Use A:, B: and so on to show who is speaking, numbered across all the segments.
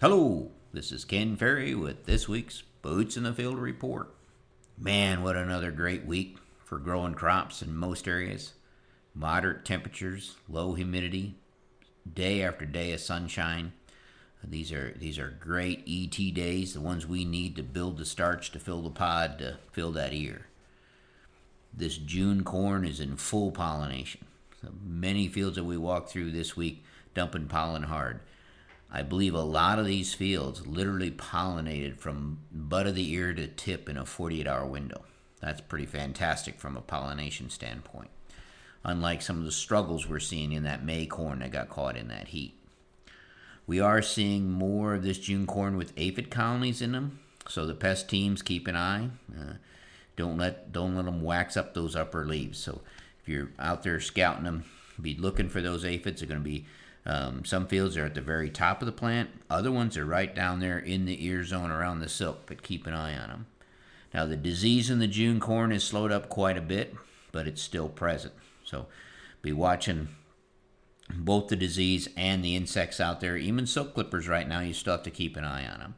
A: Hello, this is Ken Ferry with this week's Boots in the Field report. Man, what another great week for growing crops in most areas. Moderate temperatures, low humidity, day after day of sunshine. These are these are great ET days, the ones we need to build the starch to fill the pod to fill that ear. This June corn is in full pollination. So many fields that we walked through this week dumping pollen hard. I believe a lot of these fields literally pollinated from butt of the ear to tip in a 48 hour window. That's pretty fantastic from a pollination standpoint. Unlike some of the struggles we're seeing in that May corn that got caught in that heat. We are seeing more of this June corn with aphid colonies in them, so the pest teams keep an eye. Uh, don't let don't let them wax up those upper leaves. So if you're out there scouting them, be looking for those aphids. They're going to be um, some fields are at the very top of the plant. Other ones are right down there in the ear zone around the silk, but keep an eye on them. Now, the disease in the June corn has slowed up quite a bit, but it's still present. So be watching both the disease and the insects out there. Even silk clippers right now, you still have to keep an eye on them.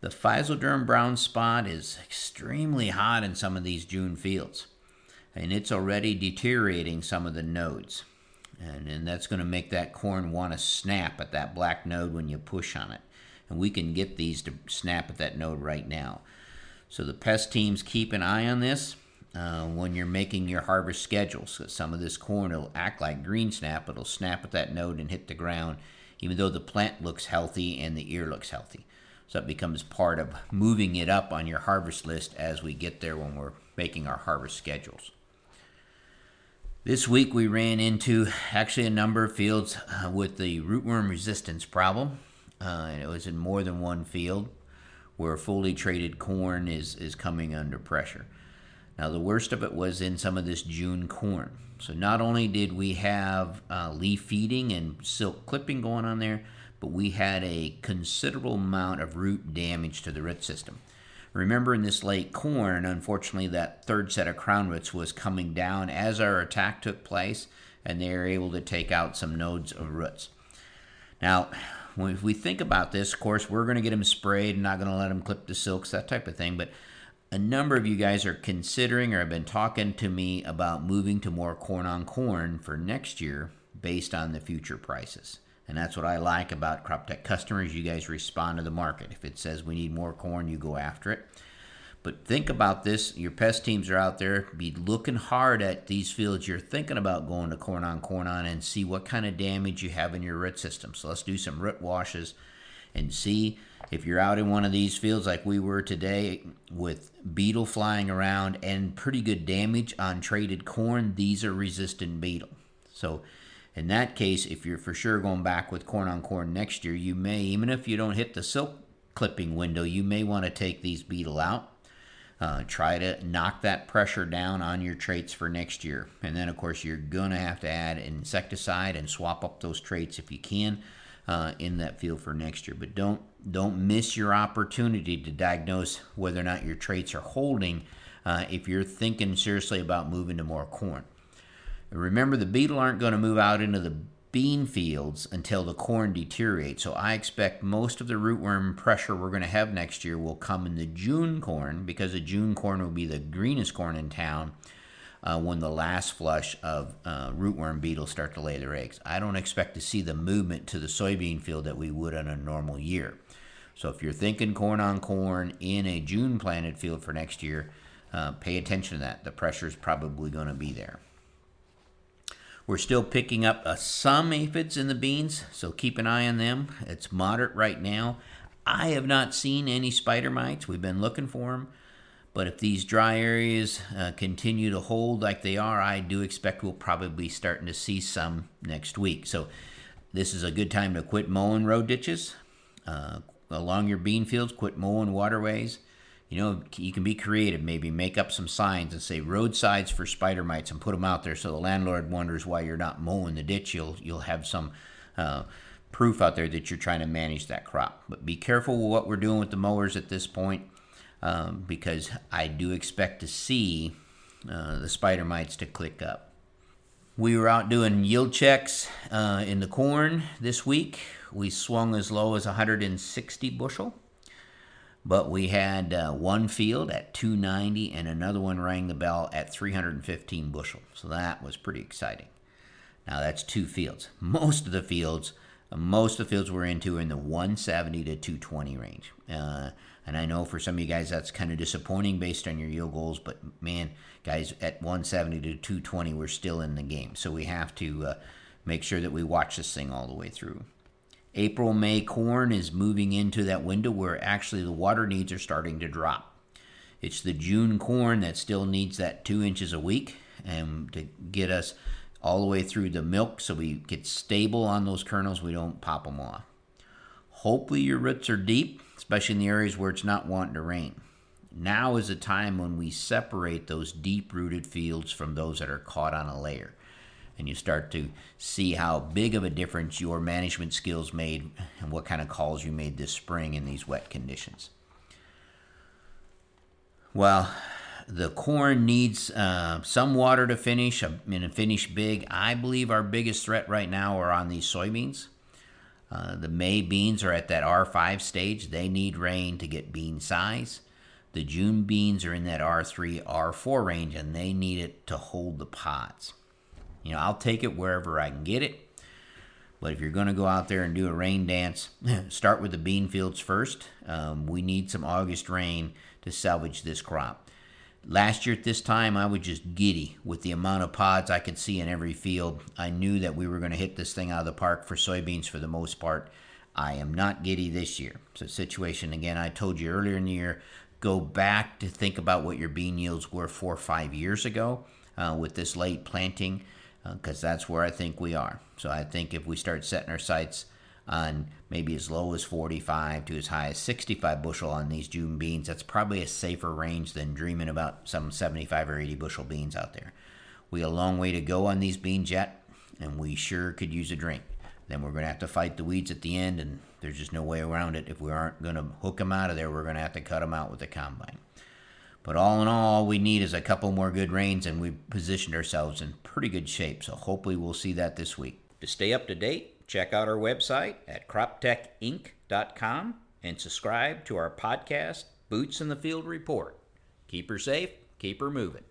A: The Physoderm brown spot is extremely hot in some of these June fields, and it's already deteriorating some of the nodes and, and that's going to make that corn want to snap at that black node when you push on it. And we can get these to snap at that node right now. So the pest teams keep an eye on this uh, when you're making your harvest schedules. So some of this corn will act like green snap. It'll snap at that node and hit the ground, even though the plant looks healthy and the ear looks healthy. So it becomes part of moving it up on your harvest list as we get there when we're making our harvest schedules. This week we ran into actually a number of fields uh, with the rootworm resistance problem. Uh, and it was in more than one field where fully traited corn is, is coming under pressure. Now, the worst of it was in some of this June corn. So, not only did we have uh, leaf feeding and silk clipping going on there, but we had a considerable amount of root damage to the root system. Remember in this late corn, unfortunately, that third set of crown roots was coming down as our attack took place, and they were able to take out some nodes of roots. Now, when we think about this, of course, we're going to get them sprayed, not going to let them clip the silks, that type of thing. But a number of you guys are considering or have been talking to me about moving to more corn on corn for next year based on the future prices. And that's what I like about CropTech customers. You guys respond to the market. If it says we need more corn, you go after it. But think about this. Your pest teams are out there. Be looking hard at these fields you're thinking about going to corn on, corn on, and see what kind of damage you have in your root system. So let's do some root washes and see if you're out in one of these fields like we were today with beetle flying around and pretty good damage on traited corn. These are resistant beetle. So in that case, if you're for sure going back with corn on corn next year, you may, even if you don't hit the silk clipping window, you may want to take these beetle out. Uh, try to knock that pressure down on your traits for next year. And then, of course, you're going to have to add insecticide and swap up those traits if you can uh, in that field for next year. But don't don't miss your opportunity to diagnose whether or not your traits are holding uh, if you're thinking seriously about moving to more corn. Remember, the beetle aren't going to move out into the bean fields until the corn deteriorates. So I expect most of the rootworm pressure we're going to have next year will come in the June corn because the June corn will be the greenest corn in town uh, when the last flush of uh, rootworm beetles start to lay their eggs. I don't expect to see the movement to the soybean field that we would in a normal year. So if you're thinking corn on corn in a June planted field for next year, uh, pay attention to that. The pressure is probably going to be there. We're still picking up uh, some aphids in the beans, so keep an eye on them. It's moderate right now. I have not seen any spider mites. We've been looking for them. But if these dry areas uh, continue to hold like they are, I do expect we'll probably be starting to see some next week. So this is a good time to quit mowing road ditches uh, along your bean fields, quit mowing waterways you know, you can be creative. Maybe make up some signs and say roadsides for spider mites and put them out there so the landlord wonders why you're not mowing the ditch. You'll you'll have some uh, proof out there that you're trying to manage that crop. But be careful with what we're doing with the mowers at this point um, because I do expect to see uh, the spider mites to click up. We were out doing yield checks uh, in the corn this week we swung as low as 160 bushel, but we had uh, one field at 290 and another one rang the bell at 315 bushel. So that was pretty exciting. Now that's two fields. Most of the fields, most of the fields we're into are in the 170 to 220 range. Uh, and I know for some of you guys that's kind of disappointing based on your yield goals, but man, guys, at 170 to 220, we're still in the game. So we have to uh, make sure that we watch this thing all the way through. April, May corn is moving into that window where actually the water needs are starting to drop. It's the June corn that still needs that two inches a week and to get us all the way through the milk so we get stable on those kernels, we don't pop them off. Hopefully, your roots are deep, especially in the areas where it's not wanting to rain. Now is a time when we separate those deep rooted fields from those that are caught on a layer. And you start to see how big of a difference your management skills made and what kind of calls you made this spring in these wet conditions. Well, the corn needs uh, some water to finish and finish big. I believe our biggest threat right now are on these soybeans. Uh, the May beans are at that R5 stage. They need rain to get bean size. The June beans are in that R3, R4 range, and they need it to hold the pods. You know, I'll take it wherever I can get it. But if you're going to go out there and do a rain dance, start with the bean fields first. Um, we need some August rain to salvage this crop. Last year at this time, I was just giddy with the amount of pods I could see in every field. I knew that we were going to hit this thing out of the park for soybeans for the most part. I am not giddy this year. A situation, again, I told you earlier in the year, go back to think about what your bean yields were four or five years ago uh, with this late planting, because uh, that's where I think we are. So I think if we start setting our sights on maybe as low as 45 to as high as 65 bushel on these June beans. That's probably a safer range than dreaming about some 75 or 80 bushel beans out there. We a long way to go on these beans yet, and we sure could use a drink. Then we're going to have to fight the weeds at the end, and there's just no way around it. If we aren't going to hook them out of there, we're going to have to cut them out with the combine. But all in all, all we need is a couple more good rains, and we've positioned ourselves in pretty good shape. So hopefully, we'll see that this week. To stay up to date, Check out our website at croptechinc.com and subscribe to our podcast, Boots in the Field Report. Keep her safe, keep her moving.